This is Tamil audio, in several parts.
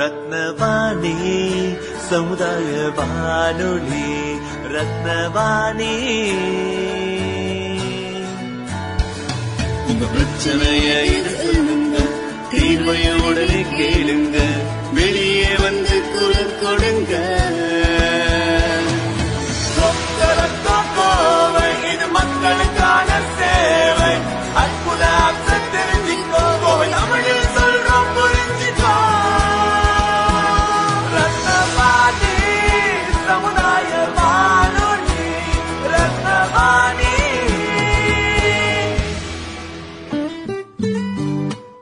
ரத்னவாணி சமுதாய வானொலி ரத்னவாணி. உங்க பிரச்சனைய தீர்வையுடனே கேளுங்க வெளியே வந்து குரல் கொடுங்க.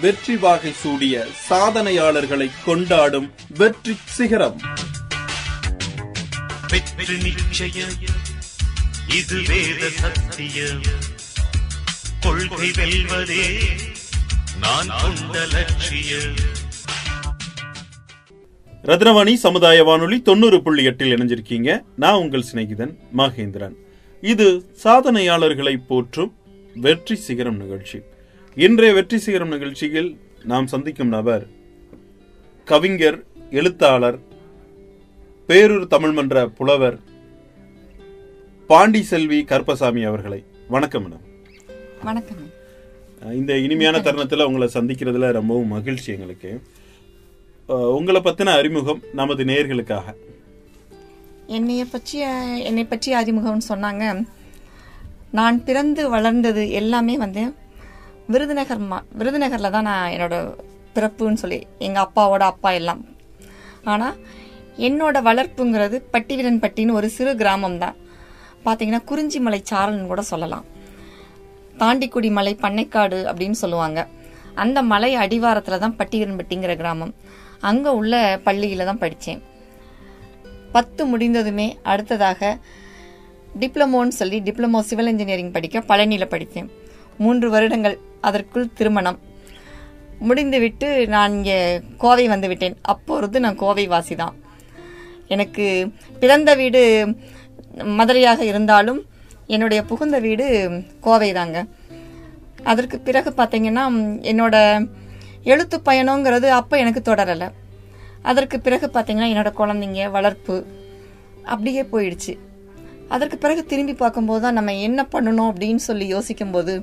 வெற்றி வாகை சூடிய சாதனையாளர்களை கொண்டாடும் வெற்றி சிகரம். வெற்றி இது வேத சத்தியம். கொள்கை வெல்வதே நான் கொண்ட லட்சியம். ரத்னவாணி சமுதாய வானொலி தொண்ணூறு புள்ளி எட்டில் இணைஞ்சிருக்கீங்க. நான் உங்கள் சிநேகிதன் மகேந்திரன். இது சாதனையாளர்களை போற்றும் வெற்றி சிகரம் நிகழ்ச்சி. இன்றைய வெற்றி சிகரம் நிகழ்ச்சியில் நாம் சந்திக்கும் நபர் கவிஞர் எழுத்தாளர் பேரூர் தமிழ் மன்ற புலவர் பாண்டி செல்வி கருப்பசாமி அவர்களை. வணக்கம் மேடம். வணக்கம் இந்த இனிமையான தருணத்துல உங்களை சந்திக்கிறதுல ரொம்பவும் மகிழ்ச்சி எங்களுக்கு. உங்களை பத்தின அறிமுகம் நமது நேயர்களுக்காக. என்னைய பற்றிய என்னை பற்றிய அறிமுகம்னு சொன்னாங்க. நான் பிறந்து வளர்ந்தது எல்லாமே வந்து விருதுநகர் மா விருதுநகரில் தான் நான் என்னோட பிறப்புன்னு சொல்லி எங்கள் அப்பாவோட அப்பா எல்லாம். ஆனால் என்னோட வளர்ப்புங்கிறது பட்டிவிரன்பட்டின்னு ஒரு சிறு கிராமம் தான். பார்த்தீங்கன்னா குறிஞ்சிமலை சாரல்னு கூட சொல்லலாம். தாண்டிக்குடி மலை பண்ணைக்காடு அப்படின்னு சொல்லுவாங்க. அந்த மலை அடிவாரத்தில் தான் பட்டிவீரன்பட்டிங்கிற கிராமம். அங்கே உள்ள பள்ளியில் தான் படித்தேன் பத்து முடிந்ததுமே அடுத்ததாக டிப்ளமோன்னு சொல்லி டிப்ளமோ சிவில் இன்ஜினியரிங் படிக்க பழனியில் படித்தேன். மூன்று வருடங்கள் அதற்குள் திருமணம். முடிந்துவிட்டு நான் இங்கே கோவை வந்து விட்டேன் அப்பொழுது நான் கோவை வாசி தான் எனக்கு பிறந்த வீடு மதுரையாக இருந்தாலும் என்னுடைய புகுந்த வீடு கோவை தாங்க அதற்கு பிறகு பார்த்தீங்கன்னா என்னோட எழுத்து பயணங்கிறது அப்போ எனக்கு தொடரலை. அதற்கு பிறகு பார்த்தீங்கன்னா என்னோட குழந்தைங்க வளர்ப்பு அப்படியே போயிடுச்சு. அதற்கு பிறகு திரும்பி பார்க்கும்போது தான் நம்ம என்ன பண்ணணும் அப்படின்னு சொல்லி யோசிக்கும்போது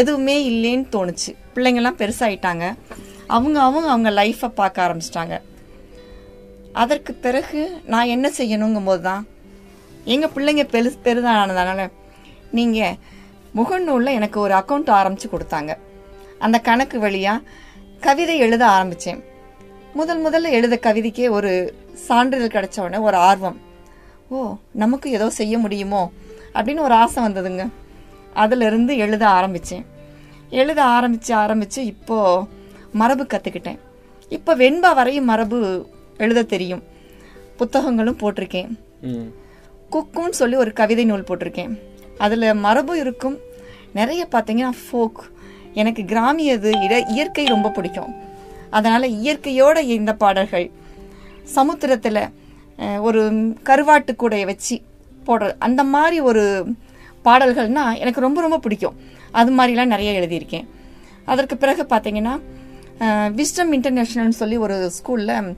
எதுவுமே இல்லைன்னு தோணுச்சு. பிள்ளைங்கள்லாம் பெருசாகிட்டாங்க அவங்க அவங்க அவங்க லைஃப்பை பார்க்க ஆரம்பிச்சிட்டாங்க. அதற்கு பிறகு நான் என்ன செய்யணுங்கும்போது தான் எங்கள் பிள்ளைங்க பெரு பெருதானதுனால நீங்கள் முகநூலில் எனக்கு ஒரு அக்கௌண்ட் ஆரம்பித்து கொடுத்தாங்க. அந்த கணக்கு வழியாக கவிதை எழுத ஆரம்பித்தேன் முதல் முதல்ல எழுத கவிதைக்கே ஒரு சான்றிதழ் கிடைச்ச உடனே ஒரு ஆர்வம். ஓ நமக்கு ஏதோ செய்ய முடியுமோ அப்படின்னு ஒரு ஆசை வந்ததுங்க. அதிலிருந்து எழுத ஆரம்பித்தேன் எழுத ஆரம்பித்து ஆரம்பித்து இப்போது மரபு கற்றுக்கிட்டேன் இப்போ வெண்பா வரையும் மரபு எழுத தெரியும். புத்தகங்களும் போட்டிருக்கேன். குக்குன்னு சொல்லி ஒரு கவிதை நூல் போட்டிருக்கேன். அதில் மரபு இருக்கும். நிறைய பார்த்தீங்கன்னா ஃபோக் எனக்கு கிராமியது இட இயற்கை ரொம்ப பிடிக்கும். அதனால் இயற்கையோட இந்த பாடல்கள் சமுத்திரத்தில் ஒரு கருவாட்டு கூடையை வச்சு போடுற அந்த மாதிரி ஒரு பாடல்கள்னா எனக்கு ரொம்ப ரொம்ப பிடிக்கும். அது மாதிரிலாம் நிறைய எழுதியிருக்கேன். அதற்கு பிறகு பார்த்தீங்கன்னா விஸ்டம் இன்டர்நேஷ்னல்னு சொல்லி ஒரு ஸ்கூலில்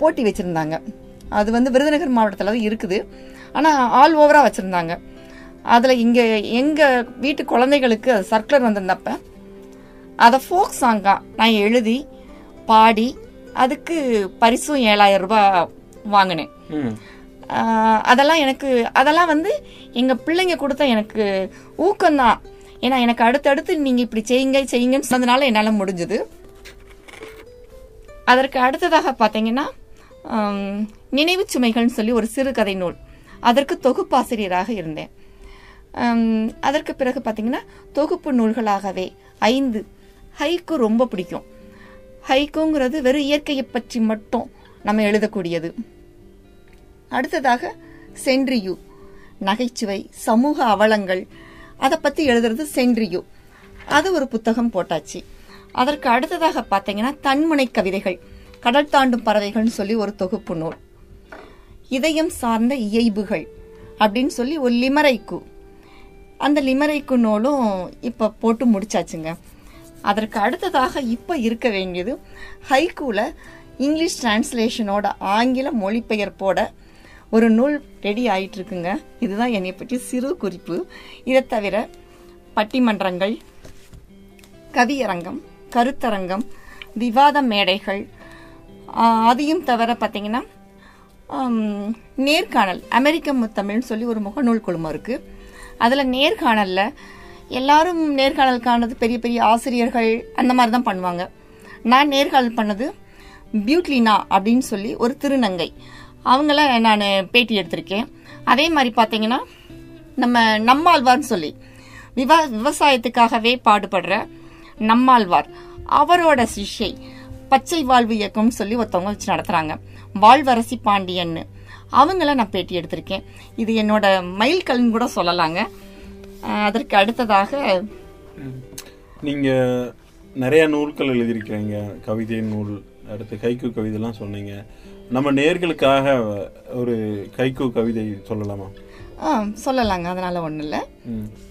போட்டி வச்சுருந்தாங்க. அது வந்து விருதுநகர் மாவட்டத்தில் தான் இருக்குது. ஆனால் ஆல் ஓவராக வச்சுருந்தாங்க. அதில் இங்கே எங்கள் வீட்டு குழந்தைகளுக்கு சர்க்குலர் வந்திருந்தப்ப அதை ஃபோக் சாங்காக நான் எழுதி பாடி அதுக்கு பரிசும் ஏழாயிரம் ரூபாய் வாங்கினேன். அதெல்லாம் எனக்கு அதெல்லாம் வந்து எங்கள் பிள்ளைங்க கொடுத்த எனக்கு ஊக்கம்தான். ஏன்னா எனக்கு அடுத்தடுத்து நீங்கள் இப்படி செய்யுங்க செய்யுங்கன்னு சொன்னதுனால என்னால் முடிஞ்சது. அதற்கு அடுத்ததாக பார்த்தீங்கன்னா நினைவு நினைவுச் சுமைகள்னு சொல்லி ஒரு சிறுகதை நூல். அதற்கு தொகுப்பாசிரியராக இருந்தேன். அதற்கு பிறகு பார்த்தீங்கன்னா தொகுப்பு நூல்களாகவே ஐந்து. ஹைக்கு ரொம்ப பிடிக்கும். ஹைக்குங்கிறது வெறும் இயற்கையை பற்றி மட்டும் நம்ம எழுதக்கூடியது. அடுத்ததாக சென்ட்ரியூ நகைச்சுவை சமூக அவலங்கள். அதை பத்தி எழுதுறது சென்ட்ரியூ அது ஒரு புத்தகம் போட்டாச்சு. அதற்கு அடுத்ததாக பார்த்தீங்கன்னா தன்முனை கவிதைகள். கடல் தாண்டும் பறவைகள்னு சொல்லி ஒரு தொகுப்பு நூல். இதயம் சார்ந்த இயைபுகள் அப்படின்னு சொல்லி ஒரு லிமரைக்கு. அந்த லிமரைக்கு நூலும் இப்போ போட்டு முடிச்சாச்சுங்க. அதற்கு அடுத்ததாக இப்போ இருக்க வேண்டியது ஹைக்கூல இங்கிலீஷ் டிரான்ஸ்லேஷனோட ஆங்கில மொழிபெயர்ப்போட ஒரு நூல் ரெடி ஆயிட்டு இருக்குங்க இதுதான் என்னை பற்றி சிறு குறிப்பு. இதை தவிர பட்டிமன்றங்கள் கவியரங்கம் கருத்தரங்கம் விவாத மேடைகள் அதையும் தவிர பார்த்தீங்கன்னா நேர்காணல் அமெரிக்க முத்தமிழ்னு சொல்லி ஒரு முகநூல் குழுமம் இருக்கு. அதில் நேர்காணலில் எல்லாரும் நேர்காணல் காணது பெரிய பெரிய ஆசிரியர்கள் அந்த மாதிரி தான் பண்ணுவாங்க. நான் நேர்காணல் பண்ணது பியூட்லினா அப்படின்னு சொல்லி ஒரு திருநங்கை. அவங்கள நான் பேட்டி எடுத்திருக்கேன். அதே மாதிரி பார்த்தீங்கன்னா நம்ம நம்மாழ்வார்னு சொல்லி விவா விவசாயத்துக்காகவே பாடுபடுற நம்மாழ்வார். அவரோட சிஷ்யை பச்சை வாழ்வு இயக்கம்னு சொல்லி ஒருத்தவங்க வச்சு நடத்துகிறாங்க வாழ்வரசி பாண்டியன்னு. அவங்கள நான் பேட்டி எடுத்திருக்கேன். இது என்னோட மைல்கல்னு கூட சொல்லலாங்க. அதற்கு அடுத்ததாக நீங்கள் நிறைய நூல்கள் எழுதியிருக்கிறீங்க. கவிதை நூல் அடுத்து கைக்கு கவிதைலாம் சொன்னீங்க. நம்ம நேர்களுக்காக ஒரு கைக்கு கவிதை சொல்லலாமா? ஆ, சொல்லலாங்க. அதனால ஒன்றும் இல்லை.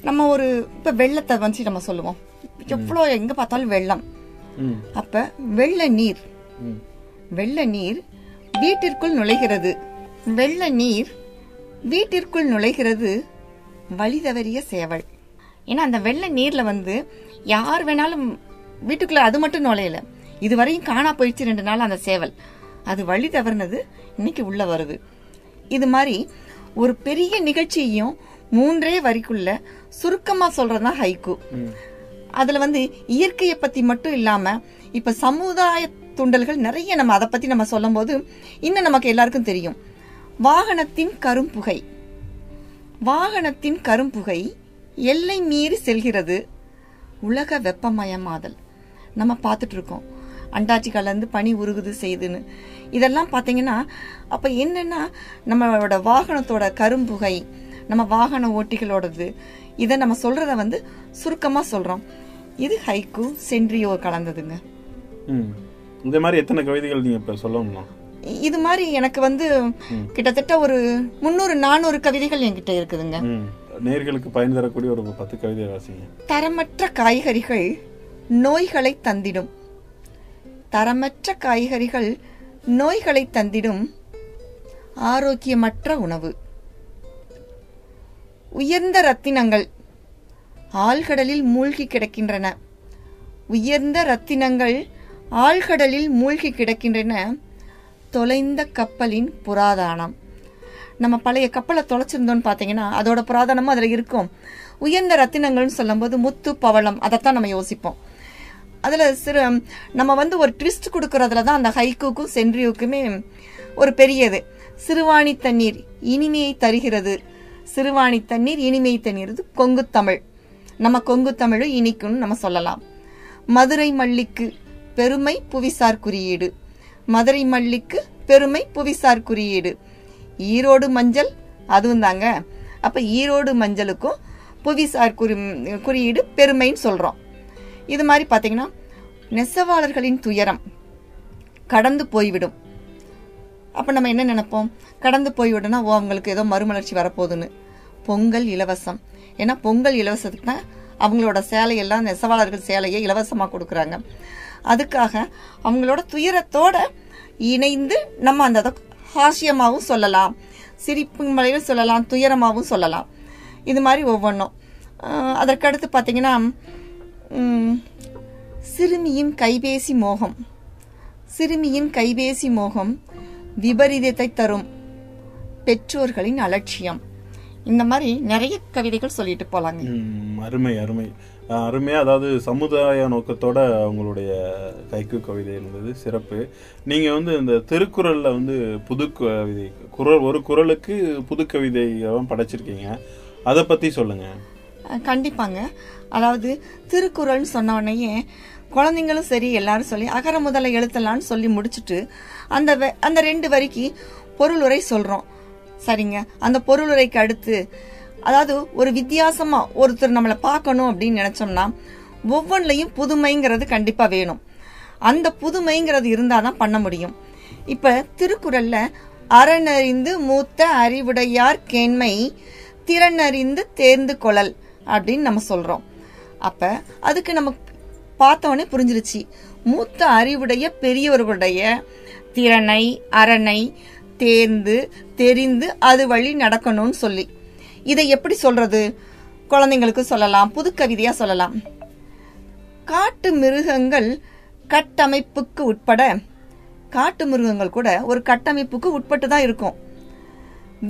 நம்ம ஒரு இப்போ வெள்ளத்தை வந்து நம்ம சொல்லுவோம். எவ்வளோ எங்கே பார்த்தாலும் வெள்ளம். அப்ப வெள்ள நீர். வெள்ள நீர் வீட்டிற்குள் நுழைகிறது. வெள்ள நீர் வீட்டிற்குள் நுழைகிறது வழி தவறிய சேவல். ஏன்னா அந்த வெள்ள நீர்ல வந்து யார் வேணாலும் வீட்டுக்குள்ள அது மட்டும் நுழையல. இதுவரையும் காணா போயிடுச்சு ரெண்டு நாள் அந்த சேவல். அது வழி தவறினது இன்னைக்கு உள்ள வருது. இது மாதிரி ஒரு பெரிய நிகழ்ச்சியையும் மூன்றே வரிக்குள்ள சுருக்கமா சொல்றதுதான் ஹைக்கு. அதுல வந்து இயற்கையை பத்தி மட்டும் இல்லாம இப்ப சமுதாய தூண்டல்கள் நிறைய நம்ம அதை பத்தி நம்ம சொல்லும்போது இன்னும் நமக்கு எல்லாருக்கும் தெரியும். வாகனத்தின் கரும்புகை. வாகனத்தின் கரும்புகை எல்லை மீறி செல்கிறது. உலக வெப்பமயமாதல். நம்ம பார்த்துட்டு இருக்கோம். அண்டார்டிகால இருந்து பனி உருகுது செய்யுதுன்னு இதெல்லாம் பார்த்தீங்கன்னா அப்ப என்னன்னா நம்மளோட வாகனத்தோட கரும்புகை நம்ம வாகன ஓட்டிகளோடது இதை நம்ம சொல்றத வந்து சுருக்கமா சொல்றோம். இது ஹைக்கு சென்ட்ரியோ கலந்ததுங்க. இந்த மாதிரி எத்தனை கவிதைகள் நீங்க இப்ப சொல்லணுமா இது மாதிரி எனக்கு வந்து கிட்டத்தட்ட ஒரு முந்நூறு நானூறு கவிதைகள் என்கிட்ட இருக்குதுங்க. நேர்களுக்கு பயன் தரக்கூடிய ஒரு பத்து கவிதை வாசிங்க. தரமற்ற காய்கறிகள் நோய்களை தந்திடும். தரமற்ற காய்கறிகள் நோய்களை தந்திடும் ஆரோக்கியமற்ற உணவு. உயர்ந்த ரத்தினங்கள் ஆழ்கடலில் மூழ்கி கிடக்கின்றன. உயர்ந்த ரத்தினங்கள் ஆழ்கடலில் மூழ்கி கிடக்கின்றன. தொலைந்த கப்பலின் புராதானம். நம்ம பழைய கப்பலை தொலைச்சிருந்தோம்னு பார்த்தீங்கன்னா அதோட புராதனமும் அதில் இருக்கும். உயர்ந்த ரத்தினங்கள்னு சொல்லும்போது முத்து பவளம் அதைத்தான் நம்ம யோசிப்போம். அதில் சிறு நம்ம வந்து ஒரு ட்விஸ்ட் கொடுக்கறதுல தான் அந்த ஹைக்குக்கும் சென்ட்ரியுக்குமே ஒரு பெரியது. சிறுவாணி தண்ணீர் இனிமையை தருகிறது. சிறுவாணி தண்ணீர் இனிமையை தருகிறது. கொங்கு தமிழ். நம்ம கொங்கு தமிழும் இனிக்கும்னு நம்ம சொல்லலாம். மதுரை மல்லிக்கு பெருமை புவிசார் குறியீடு. மதுரை மல்லிக்கு பெருமை புவிசார் குறியீடு. ஈரோடு மஞ்சள் அதுவும் தாங்க. அப்போ ஈரோடு மஞ்சளுக்கும் புவிசார் குறி குறியீடு பெருமைன்னு சொல்கிறோம் இது மாதிரி பார்த்தீங்கன்னா நெசவாளர்களின் துயரம் கடந்து போய்விடும். அப்ப நம்ம என்ன நினைப்போம்? கடந்து போய்விடுனா ஓ அவங்களுக்கு ஏதோ மறுமலர்ச்சி வரப்போகுதுன்னு. பொங்கல் இலவசம். ஏன்னா பொங்கல் இலவசத்துக்கு தான் அவங்களோட சேலையெல்லாம் நெசவாளர்கள் சேலையை இலவசமாக கொடுக்குறாங்க. அதுக்காக அவங்களோட துயரத்தோட இணைந்து நம்ம அந்த அதை ஹாஸ்யமாகவும் சொல்லலாம். சிரிப்பு முறையிலும் சொல்லலாம் துயரமாகவும் சொல்லலாம். இது மாதிரி ஒவ்வொன்றும். அதற்கடுத்து பார்த்தீங்கன்னா சிறுமியின் கைபேசி மோகம். சிறுமியின் கைபேசி மோகம் விபரீதத்தை தரும். பெற்றோர்களின் அலட்சியம். இந்த மாதிரி நிறைய கவிதைகள் சொல்லிட்டு போலாங்க. அருமை அருமை. அஹ், அருமையா அதாவது சமுதாய நோக்கத்தோட அவங்களுடைய கைக்கு கவிதை இருந்தது சிறப்பு. நீங்க வந்து இந்த திருக்குறள்ல வந்து புது கவிதை குரல் ஒரு குரலுக்கு புது கவிதை படைச்சிருக்கீங்க. அதை பத்தி சொல்லுங்க. அஹ் கண்டிப்பாங்க. அதாவது திருக்குறள்னு சொன்னோடனேயே குழந்தைங்களும் சரி எல்லாரும் சொல்லி அகர முதல எழுத்தலான்னு சொல்லி முடிச்சுட்டு அந்த வெ- அந்த ரெண்டு வரிக்கு பொருளுரை சொல்றோம். சரிங்க. அந்த பொருளுரைக்கு அடுத்து அதாவது ஒரு வித்தியாசமா ஒருத்தர் நம்மளை பார்க்கணும் அப்படின்னு நினைச்சோம்னா ஒவ்வொன்றிலையும் புதுமைங்கிறது கண்டிப்பா வேணும். அந்த புதுமைங்கிறது இருந்தாதான் பண்ண முடியும். இப்ப திருக்குறள்ல அறனறிந்து மூத்த அறிவுடையார் கேண்மை திறனறிந்து தேர்ந்து கொள்ளல் அப்படின்னு நம்ம சொல்றோம். அப்ப அதுக்கு நம்ம பார்த்தோன்னே புரிஞ்சிருச்சு. மூத்த அறிவுடைய பெரியவர்களுடைய திறனை அரணை தேர்ந்து தெரிந்து அது வழி நடக்கணும்னு சொல்லி. இதை எப்படி சொல்றது? குழந்தைங்களுக்கு சொல்லலாம் புது கவிதையா சொல்லலாம். காட்டு மிருகங்கள் கட்டமைப்புக்கு உட்பட காட்டு மிருகங்கள் கூட ஒரு கட்டமைப்புக்கு உட்பட்டு தான் இருக்கும்.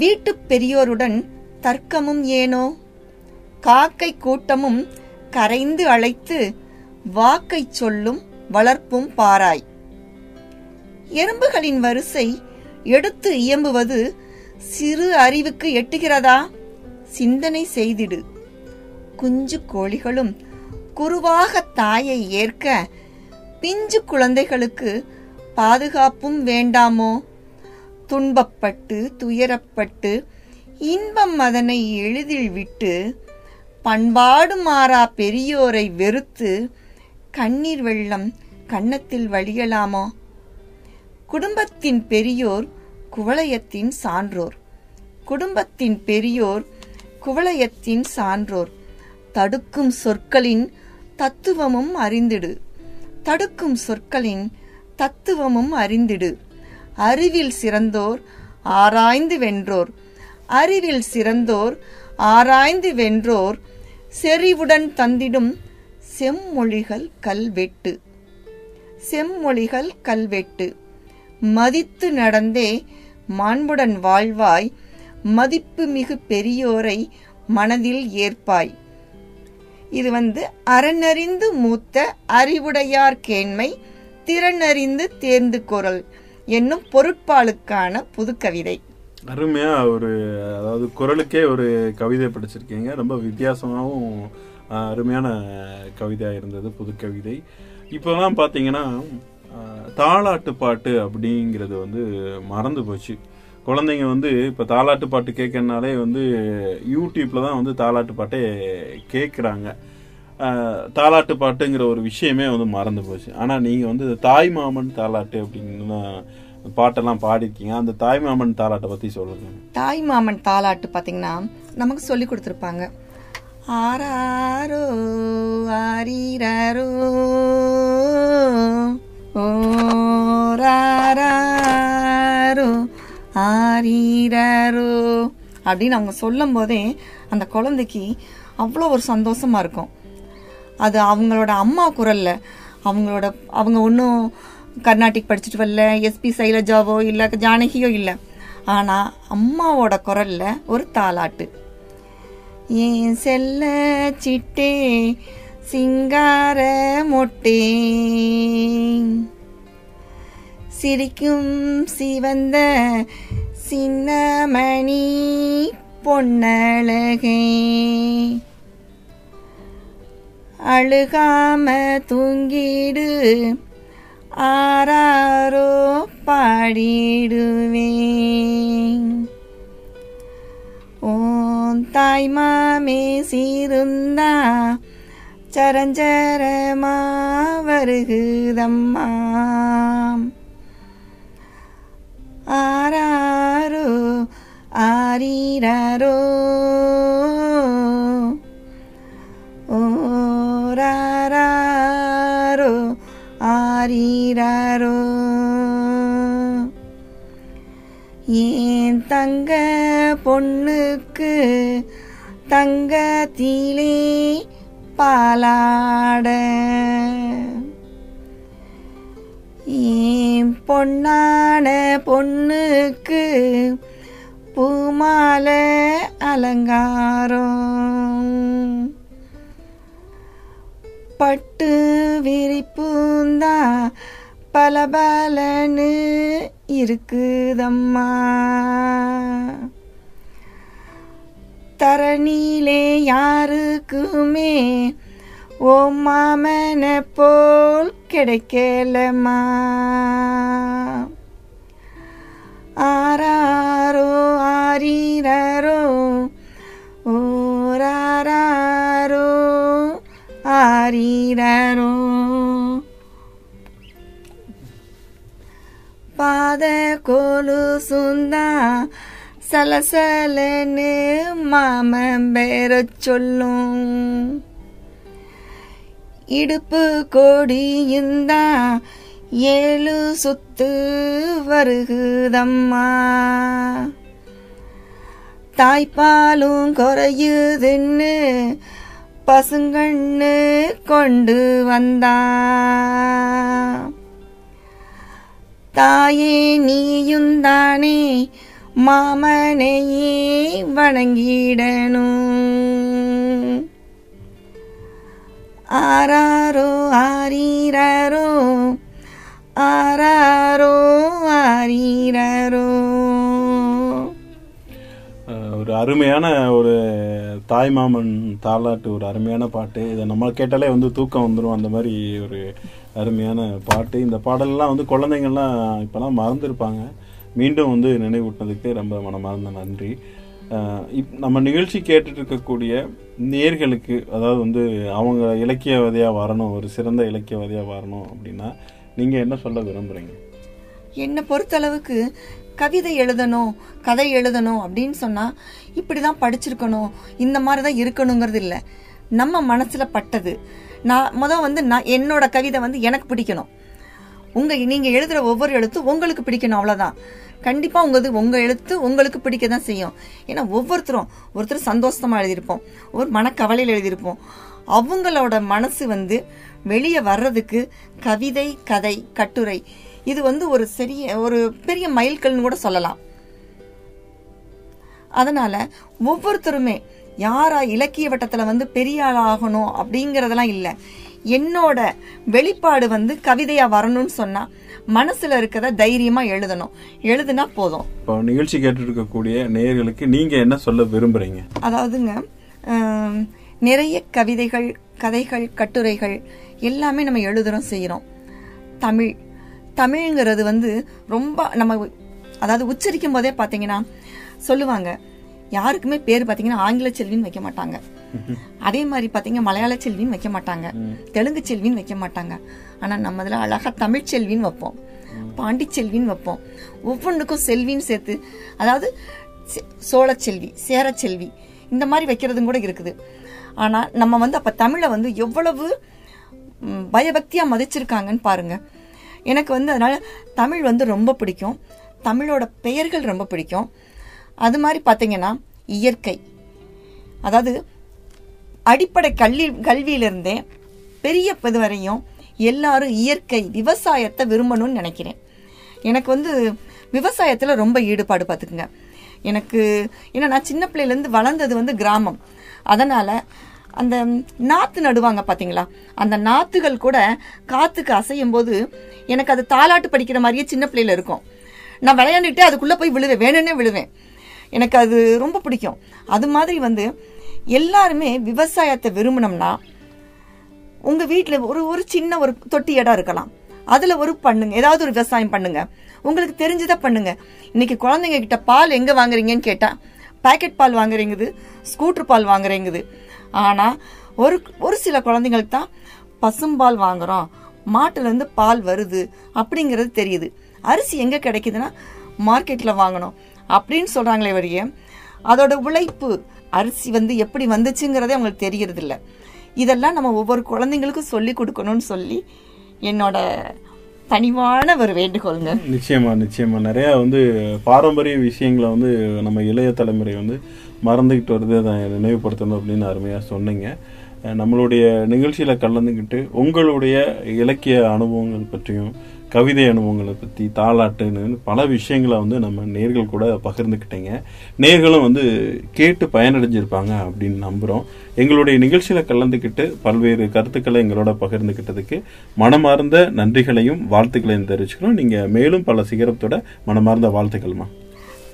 வீட்டு பெரியோருடன் தர்க்கமும் ஏனோ? காக்கை கூட்டமும் கரைந்து அழைத்து வாக்கை சொல்லும் வளர்ப்பும் பாராய். எறும்புகளின் வரிசை எடுத்து இயம்புவது சிறு அறிவுக்கு எட்டுகிறதா? சிந்தனை செய்திடு. குஞ்சு கோழிகளும் குருவாக தாயை ஏற்க பிஞ்சு குழந்தைகளுக்கு பாதுகாப்பும் வேண்டாமோ? துன்பப்பட்டு துயரப்பட்டு இன்பம் அதனை எளிதில் விட்டு பண்பாடு மாறா பெரியோரை வெறுத்து கண்ணீர் வெள்ளம் கன்னத்தில் வழியலாமோ? குடும்பத்தின் பெரியோர் குவளையத்தின் சான்றோர். குடும்பத்தின் பெரியோர் குவளையத்தின் சான்றோர். தடுக்கும் சொற்களின் தத்துவமும் அறிந்திடு. தடுக்கும் சொற்களின் தத்துவமும் அறிந்திடு. அறிவில் சிறந்தோர் ஆராய்ந்து வென்றோர். அறிவில் சிறந்தோர் ஆராய்ந்து வென்றோர் செறிவுடன் தந்திடும் செம்மொழிகள் கல்வெட்டு. செம்மொழிகள் கல்வெட்டு. மதித்து நடந்தே மாண்புடன் வாழ்வாய் மதிப்பு மிகு பெரியோரை மனதில் ஏற்பாய். இது வந்து அறநறிந்து மூத்த அறிவுடையார் கேண்மை திறனறிந்து தேர்ந்து குரல் என்னும் பொருட்பாலுக்கான புதுக்கவிதை. அருமையாக ஒரு அதாவது குரலுக்கே ஒரு கவிதை படிச்சிருக்கீங்க. ரொம்ப வித்தியாசமாகவும் அருமையான கவிதையாக இருந்தது புது கவிதை. இப்போலாம் பார்த்தீங்கன்னா தாளாட்டு பாட்டு அப்படிங்கிறது வந்து மறந்து போச்சு. குழந்தைங்க வந்து இப்போ தாளாட்டு பாட்டு கேட்கறனாலே வந்து யூடியூப்பில் தான் வந்து தாளாட்டு பாட்டே கேட்குறாங்க தாலாட்டு பாட்டுங்கிற ஒரு விஷயமே வந்து மறந்து போச்சு. ஆனால் நீங்கள் வந்து தாய் மாமன் தாலாட்டு அப்படின்னு தான் பாட்டெல்லாம் பாடிருக்கீங்க. அந்த தாய் மாமன் தாலாட்டை பற்றி சொல்லுங்க. தாய் மாமன் தாலாட்டு பாத்தீங்கன்னா நமக்கு சொல்லி கொடுத்துருப்பாங்க. ஆராரோ ஆரீரோ ஓ ஆரீரோ அப்படின்னு அவங்க சொல்லும் போதே அந்த குழந்தைக்கு அவ்வளோ ஒரு சந்தோஷமா இருக்கும். அது அவங்களோட அம்மா குரல்ல அவங்களோட அவங்க ஒன்றும் கர்நாடிக் படிச்சுட்டு வரல எஸ்பி சைலஜாவோ இல்லை ஜானகியோ இல்லை. ஆனால் அம்மாவோட குரல்ல ஒரு தாலாட்டு ஏன் செல்ல சிட்டே சிங்கார மொட்டே சிரிக்கும் சிவந்த சின்னமணி பொன்னழகே அழுகாம தூங்கிடு ஆராரோ பாடிடுவேன் ஓம் தாய் மாமே சீருந்தா சரஞ்சரமா வருகுதம்மா ஆராரோ ஆரீராரோ ஆரீராரோ ஏன் தங்க பொண்ணுக்கு தங்கத்திலே பாலாட? ஏன் பொன்னான பொண்ணுக்கு பூமால அலங்காரம்? பட்டு விரிப்புந்தா பலபலன்னு இருக்குதம்மா. தரணியிலே யாருக்குமே ஓ மாமன போல் கிடைக்கலமா ஆராரோ ஆரீரோ ஓ ஆரீரோ பாத கோலு சுந்தா சலசலன்னு மாமன் பேர சொல்லும் இடுப்பு கொடியுந்தா ஏழு சுத்து வருகுதம்மா. தாய்ப்பாலும் குறையுதுன்னு பசுங்கண்ணு கொண்டு வந்தா. தாயே நீயுந்தானே மாமனையே வணங்கிடணும். ஆராரோ ஆரீரரோ ஆராரோ ஆரீரரோ ஒரு அருமையான ஒரு தாய்மாமன் தாலாட்டு ஒரு அருமையான பாட்டு. இதை நம்ம கேட்டாலே வந்து தூக்கம் வந்துடும் அந்த மாதிரி ஒரு அருமையான பாட்டு. இந்த பாடலெலாம் வந்து குழந்தைங்கள்லாம் இப்போலாம் மறந்துருப்பாங்க. மீண்டும் வந்து நினைவூட்டினதுக்கு ரொம்ப மனமார்ந்த நன்றி. இப் நம்ம நிகழ்ச்சி கேட்டுட்டு இருக்கக்கூடிய நேர்களுக்கு அதாவது வந்து அவங்க இலக்கியவாதியாக வரணும் ஒரு சிறந்த இலக்கியவாதியாக வரணும் அப்படின்னா நீங்கள் என்ன சொல்ல விரும்புகிறீங்க என்னை பொறுத்தளவுக்கு கவிதை எழுதணும் கதை எழுதணும் அப்படின்னு சொன்னால் இப்படி தான் படிச்சிருக்கணும். இந்த மாதிரி தான் இருக்கணுங்கிறது இல்லை. நம்ம மனசில் பட்டது. நான் மொதல் வந்து நான் என்னோட கவிதை வந்து எனக்கு பிடிக்கணும். உங்கள் நீங்கள் எழுதுகிற ஒவ்வொரு எழுத்தும் உங்களுக்கு பிடிக்கணும் அவ்வளோதான் கண்டிப்பாக உங்களது உங்கள் எழுத்து உங்களுக்கு பிடிக்க தான் செய்யும். ஏன்னா ஒவ்வொருத்தரும் ஒருத்தர் சந்தோஷமாக எழுதியிருப்போம். ஒரு மனக்கவலையில் எழுதியிருப்போம். அவங்களோட மனசு வந்து வெளியே வர்றதுக்கு கவிதை கதை கட்டுரை இது வந்து ஒரு சிறிய ஒரு பெரிய மைல்கல்னு கூட சொல்லலாம். அதனால ஒவ்வொருத்தருமே யாரா இலக்கிய வட்டத்துல வந்து பெரிய ஆகணும் அப்படிங்கறதெல்லாம் இல்ல. என்னோட வெளிப்பாடு வந்து கவிதையா வரணும்னு சொன்னா மனசுல இருக்கத தைரியமா எழுதணும். எழுதுனா போதும். இப்போ நிகழ்ச்சி கேட்டுட்டு இருக்கக்கூடிய நேயர்களுக்கு நீங்கள் என்ன சொல்ல விரும்புகிறீங்க அதாவதுங்க நிறைய கவிதைகள் கதைகள் கட்டுரைகள் எல்லாமே நம்ம எழுதுறோம் செய்யறோம் தமிழ் தமிழ்ங்கிறது வந்து ரொம்ப நம்ம அதாவது உச்சரிக்கும் போதே பாத்தீங்கன்னா சொல்லுவாங்க. யாருக்குமே பேர் பாத்தீங்கன்னா ஆங்கில செல்வின்னு வைக்க மாட்டாங்க. அதே மாதிரி பாத்தீங்க மலையாள செல்வின்னு வைக்க மாட்டாங்க. தெலுங்கு செல்வின்னு வைக்க மாட்டாங்க. ஆனா நம்ம இதுல அழகா தமிழ் செல்வின்னு வைப்போம். பாண்டி செல்வின்னு வைப்போம். ஒவ்வொன்றுக்கும் செல்வின்னு சேர்த்து அதாவது சோழச்செல்வி சேரச்செல்வி இந்த மாதிரி வைக்கிறதும் கூட இருக்குது. ஆனா நம்ம வந்து அப்ப தமிழை வந்து எவ்வளவு ம், பயபக்தியா மதிச்சிருக்காங்கன்னு பாருங்க. எனக்கு வந்து அதனால் தமிழ் வந்து ரொம்ப பிடிக்கும். தமிழோட பெயர்கள் ரொம்ப பிடிக்கும். அது மாதிரி பார்த்திங்கன்னா இயற்கை. அதாவது அடிப்படை கல்வி கல்வியிலிருந்தே பெரிய இது வரையும் எல்லாரும் இயற்கை விவசாயத்தை விரும்பணும்னு நினைக்கிறேன். எனக்கு வந்து விவசாயத்தில் ரொம்ப ஈடுபாடு பார்த்துக்குங்க எனக்கு ஏன்னா நான் சின்ன பிள்ளையிலேருந்து வளர்ந்தது வந்து கிராமம். அதனால் அந்த நாத்து நடுவாங்க பாத்தீங்களா? அந்த நாத்துகள் கூட காத்துக்கு அசையும் போது எனக்கு அது தாலாட்டு படிக்கிற மாதிரியே சின்ன பிள்ளையில இருக்கும். நான் விளையாண்டுட்டு அதுக்குள்ள போய் விழுவேன். வேணும்னே விழுவேன். எனக்கு அது ரொம்ப பிடிக்கும். அது மாதிரி வந்து எல்லாருமே விவசாயத்தை விரும்பினோம்னா உங்க வீட்டில் ஒரு ஒரு சின்ன ஒரு தொட்டி இடம் இருக்கலாம். அதுல ஒரு பண்ணுங்க. ஏதாவது ஒரு விவசாயம் பண்ணுங்க. உங்களுக்கு தெரிஞ்சதை பண்ணுங்க. இன்னைக்கு குழந்தைங்க கிட்ட பால் எங்க வாங்குறீங்கன்னு கேட்டா பேக்கெட் பால் வாங்குறீங்குது ஸ்கூட்டர் பால் வாங்குறீங்குது. ஆனால் ஒரு ஒரு சில குழந்தைங்களுக்கு தான் பசும்பால் வாங்குகிறோம் மாட்டுலேருந்து பால் வருது அப்படிங்கிறது தெரியுது. அரிசி எங்கே கிடைக்குதுன்னா மார்க்கெட்டில் வாங்கணும். அப்படின்னு சொல்கிறாங்களே வழிய அதோட உழைப்பு அரிசி வந்து எப்படி வந்துச்சுங்கிறதே அவங்களுக்கு தெரியறது இதெல்லாம் நம்ம ஒவ்வொரு குழந்தைங்களுக்கும் சொல்லி கொடுக்கணும்னு சொல்லி என்னோட தனிவான ஒரு வேண்டுகோளுங்க. நிச்சயமா நிச்சயமா. நிறைய வந்து பாரம்பரிய விஷயங்களை வந்து நம்ம இளைய தலைமுறை வந்து மறந்துக்கிட்டு வருது அதை நினைவுபடுத்தணும் அப்படின்னு அருமையாக சொன்னீங்க. நம்மளுடைய நிகழ்ச்சியில் கலந்துக்கிட்டு உங்களுடைய இலக்கிய அனுபவங்கள் பற்றியும் கவிதை அனுபவங்களை பற்றி தாளாட்டுன்னு பல விஷயங்களை வந்து நம்ம நேர்கள் கூட பகிர்ந்துக்கிட்டீங்க நேர்களும் வந்து கேட்டு பயனடைஞ்சிருப்பாங்க அப்படின்னு நம்புகிறோம் எங்களுடைய நிகழ்ச்சியில் கலந்துக்கிட்டு பல்வேறு கருத்துக்களை எங்களோட பகிர்ந்துக்கிட்டதுக்கு மனமார்ந்த நன்றிகளையும் வாழ்த்துக்களையும் தெரிவிச்சுக்கிறோம். நீங்கள் மேலும் பல சிகரத்தோட மனமார்ந்த வாழ்த்துக்கள்மா.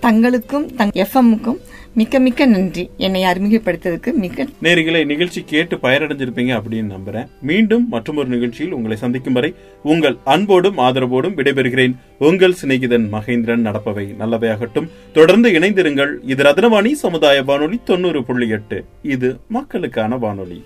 தங்களுக்கும் தங் எஃப்எம்முக்கும் மிக்க மிக்க நன்றி. என்னை அறிமுகப்படுத்ததுக்கு மிக்க நேர்களை நிகழ்ச்சி கேட்டு பயனடைஞ்சிருப்பீங்க அப்படின்னு நம்புறேன். மீண்டும் மற்றொரு நிகழ்ச்சியில் உங்களை சந்திக்கும் வரை உங்கள் அன்போடும் ஆதரவோடும் விடைபெறுகிறேன். உங்கள் சிநேகிதன் மகேந்திரன் நடப்பவை நல்லவையாகட்டும். தொடர்ந்து இணைந்திருங்கள். இது ரத்னவாணி சமுதாய வானொலி தொண்ணூறு புள்ளி எட்டு. இது மக்களுக்கான வானொலி.